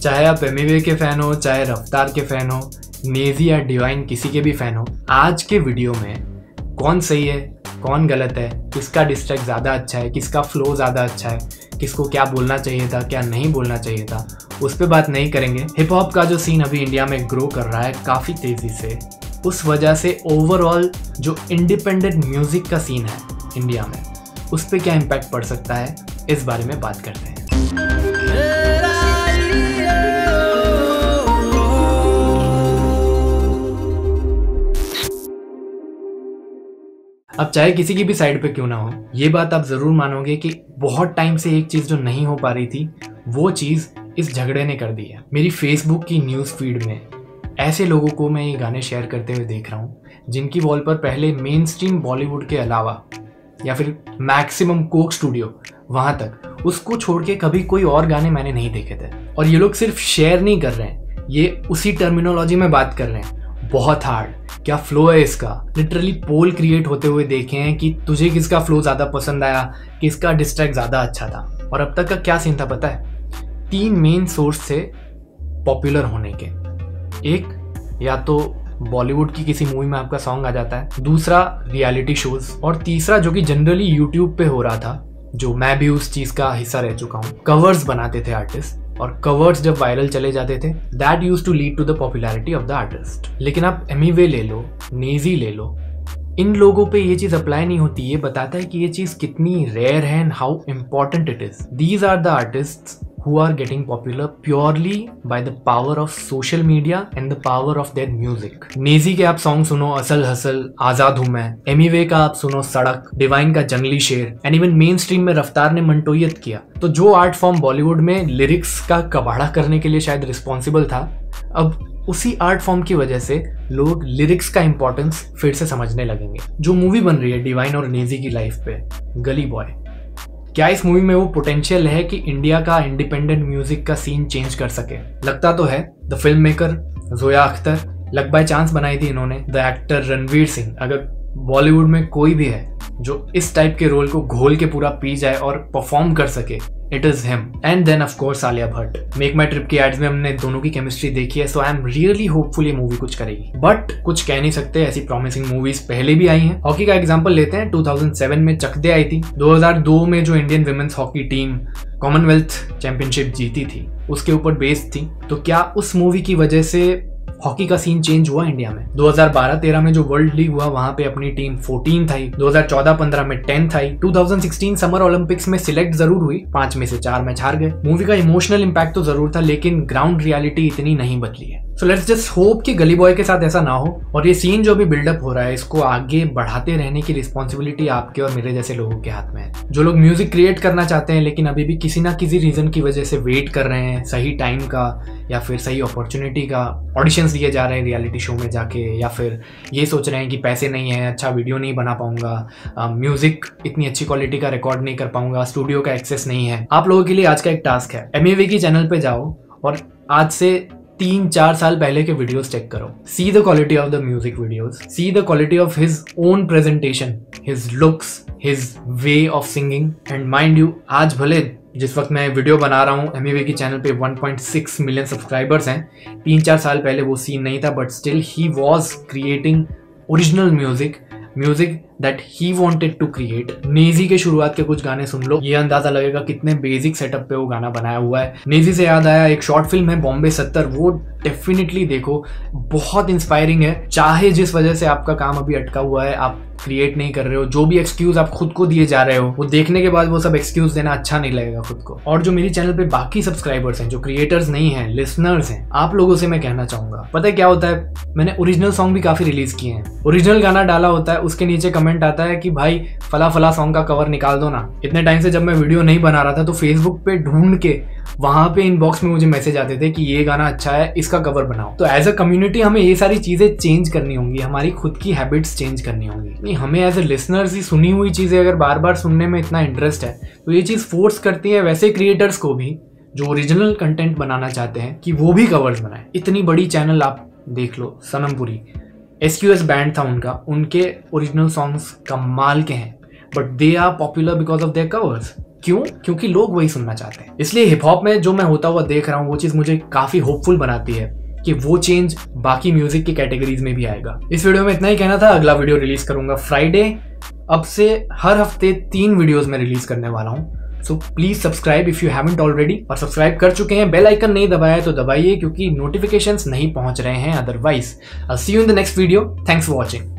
चाहे आप एम के फ़ैन हो, चाहे रफ्तार के फ़ैन हो नेजी या डिवाइन किसी के भी फ़ैन हो, आज के वीडियो में कौन सही है, कौन गलत है, किसका डिस्ट्रैक्ट ज़्यादा अच्छा है, किसका फ्लो ज़्यादा अच्छा है, किसको क्या बोलना चाहिए था, क्या नहीं बोलना चाहिए था, उस पर बात नहीं करेंगे। हिप हॉप का जो सीन अभी इंडिया में ग्रो कर रहा है काफ़ी तेज़ी से, उस वजह से ओवरऑल जो इंडिपेंडेंट म्यूज़िक का सीन है इंडिया में, उस पर क्या इम्पैक्ट पड़ सकता है, इस बारे में बात करते हैं। अब चाहे किसी की भी साइड पे क्यों ना हो, ये बात आप ज़रूर मानोगे कि बहुत टाइम से एक चीज़ जो नहीं हो पा रही थी, वो चीज़ इस झगड़े ने कर दी है। मेरी फेसबुक की न्यूज़ फ़ीड में ऐसे लोगों को मैं ये गाने शेयर करते हुए देख रहा हूँ, जिनकी वॉल पर पहले मेन स्ट्रीम बॉलीवुड के अलावा या फिर मैक्सिमम कोक स्टूडियो वहाँ तक, उसको छोड़ के कभी कोई और गाने मैंने नहीं देखे थे। और ये लोग सिर्फ़ शेयर नहीं कर रहे हैं, ये उसी टर्मिनोलॉजी में बात कर रहे हैं। बहुत हार्ड क्या फ्लो है इसका? लिटरली पोल क्रिएट होते हुए देखे हैं कि तुझे किसका फ्लो ज़्यादा पसंद आया, किसका डिस्ट्रैक्ट ज़्यादा अच्छा था। और अब तक का क्या सीन था पता है? तीन मेन सोर्स थे पॉपुलर होने के। एक, या तो बॉलीवुड की किसी मूवी में आपका सॉन्ग आ जाता है। दूसरा रियलिटी शोज़ और तीसरा, जो कि जनरली यूट्यूब पे हो रहा था, जो मैं भी उस चीज़ का हिस्सा रह चुका हूँ। कवर्स बनाते थे आर्टिस्ट और कवर्स जब वायरल चले जाते थे that used to lead to the popularity of the artist लेकिन आप एमीवे ले लो नेजी ले लो, इन लोगों पे ये चीज़ अप्लाई नहीं होती, ये बताता है कि ये चीज़ कितनी रेयर है and how important it is these are the artist who are getting popular purely by the power of social media and the power of their music. Naezy के आप सॉन्ग सुनो, असल हसल, आज़ाद हूँ मैं। एमीवे का आप सुनो, सड़क डिवाइन का जंगली शेर एंड इवन मेन स्ट्रीम में रफ्तार ने मंटोयत किया। तो जो आर्ट फॉर्म बॉलीवुड में लिरिक्स का कबाड़ा करने के लिए शायद रिस्पॉन्सिबल था, अब उसी आर्ट फॉर्म की वजह से लोग लिरिक्स का इंपॉर्टेंस फिर से समझने लगेंगे। जो मूवी बन रही है डिवाइन और नेजी की लाइफ पे, गली बॉय क्या इस मूवी में वो पोटेंशियल है कि इंडिया का इंडिपेंडेंट म्यूज़िक का सीन चेंज कर सके? लगता तो है the filmmaker Zoya Akhtar luck by chance बनाई थी इन्होंने द एक्टर रणवीर सिंह अगर बॉलीवुड में कोई भी है जो इस टाइप के रोल को घोल के पूरा पी जाए और परफॉर्म कर सके it is him and then of course Alia Bhatt MakeMyTrip की एड्स में हमने दोनों की केमिस्ट्री देखी है so I am really hopeful ये मूवी कुछ करेगी. बट कुछ कह नहीं सकते, ऐसी प्रॉमिसिंग मूवीज़ पहले भी आई हैं. हॉकी का एग्ज़ाम्पल लेते हैं. 2007 में चकदे आई थी. 2002 में जो Indian women's hockey team Commonwealth championship जीती थी, उसके ऊपर बेस्ड थी. तो क्या उस मूवी की वजह से हॉकी का सीन चेंज हुआ इंडिया में। 2012-13 में जो वर्ल्ड लीग हुआ, वहाँ पे अपनी टीम 14 आई 2014-15 में 10 आई 2016 समर ओलंपिक्स में सिलेक्ट ज़रूर हुई। पाँच में से चार मैच हार गए। मूवी का इमोशनल इम्पैक्ट तो ज़रूर था, लेकिन ग्राउंड रियलिटी इतनी नहीं बदली है। सो लेट्स जस्ट होप कि गली बॉय के साथ ऐसा ना हो, और ये सीन जो भी बिल्डअप हो रहा है, इसको आगे बढ़ाते रहने की रिस्पॉन्सिबिलिटी आपके और मेरे जैसे लोगों के हाथ में है। जो लोग म्यूज़िक क्रिएट करना चाहते हैं, लेकिन अभी भी किसी ना किसी रीजन की वजह से वेट कर रहे हैं, सही टाइम का या फिर सही अपॉर्चुनिटी का ऑडिशंस दिए जा रहे हैं रियलिटी शो में जाके, या फिर ये सोच रहे हैं कि पैसे नहीं हैं अच्छा वीडियो नहीं बना पाऊँगा म्यूज़िक इतनी अच्छी क्वालिटी का रिकॉर्ड नहीं कर पाऊँगा स्टूडियो का एक्सेस नहीं है। आप लोगों के लिए आज का एक टास्क है। एम की चैनल पर जाओ और आज से तीन चार साल पहले के वीडियोस चेक करो। See the quality of the music videos see the quality of his own presentation his looks his way of singing and mind you आज भले जिस वक्त मैं वीडियो बना रहा हूँ एम की चैनल पे 1.6 मिलियन सब्सक्राइबर्स हैं तीन चार साल पहले वो सीन नहीं था but still he was creating original music music that he wanted to create Naezy के शुरुआत के कुछ गाने सुन लो। ये अंदाज़ा लगेगा कितने बेसिक सेटअप पे वो गाना बनाया हुआ है। नेजी से याद आया, एक शॉर्ट फ़िल्म है बॉम्बे सत्तर वो डेफिनेटली देखो, बहुत इंस्पायरिंग है। चाहे जिस वजह से आपका काम अभी अटका हुआ है, आप क्रिएट नहीं कर रहे हो, जो भी एक्सक्यूज आप खुद को दिए जा रहे हो, वो देखने के बाद वो सब एक्सक्यूज देना अच्छा नहीं लगेगा खुद को। और जो मेरी चैनल पे बाकी सब्सक्राइबर्स हैं, जो क्रिएटर्स नहीं हैं लिसनर्स हैं, आप लोगों से मैं कहना चाहूँगा। पता है क्या होता है? मैंने ओरिजिनल सॉन्ग भी काफ़ी रिलीज़ किए हैं। ओरिजिनल गाना डाला होता है, उसके नीचे कमेंट आता है कि भाई फला फला सॉन्ग का कवर निकाल दो ना। इतने टाइम से जब मैं वीडियो नहीं बना रहा था तो फेसबुक पे ढूंढ के वहाँ पे इनबॉक्स में मुझे मैसेज आते थे कि ये गाना अच्छा है, इसका कवर बनाओ। तो एज अ कम्युनिटी हमें ये सारी चीज़ें चेंज करनी होंगी, हमारी खुद की हैबिट्स चेंज करनी होंगी। नहीं, हमें एज ए लिसनर्स ही सुनी हुई चीज़ें अगर बार बार सुनने में इतना इंटरेस्ट है तो ये चीज़ फोर्स करती है वैसे क्रिएटर्स को भी, जो ओरिजिनल कंटेंट बनाना चाहते हैं, कि वो भी कवर्स बनाए। इतनी बड़ी चैनल आप देख लो Sanam Puri S Q S band था उनका, उनके ओरिजिनल सॉन्ग्स कमाल के हैं but they are popular because of there covers क्यों? क्योंकि लोग वही सुनना चाहते हैं। इसलिए हिप हॉप में जो मैं होता हुआ देख रहा हूँ, वो चीज़ मुझे काफ़ी होपफुल बनाती है कि वो चेंज बाकी म्यूज़िक की कैटेगरीज में भी आएगा। इस वीडियो में इतना ही कहना था। अगला वीडियो रिलीज़ करूँगा फ्राइडे अब से हर हफ़्ते तीन वीडियोस में रिलीज़ करने वाला हूँ। So please subscribe if you haven't already और सब्सक्राइब कर चुके हैं। बेल आइकन नहीं दबाया तो दबाइए, क्योंकि नोटिफिकेशंस नहीं पहुँच रहे हैं otherwise see you in the next video thanks for watching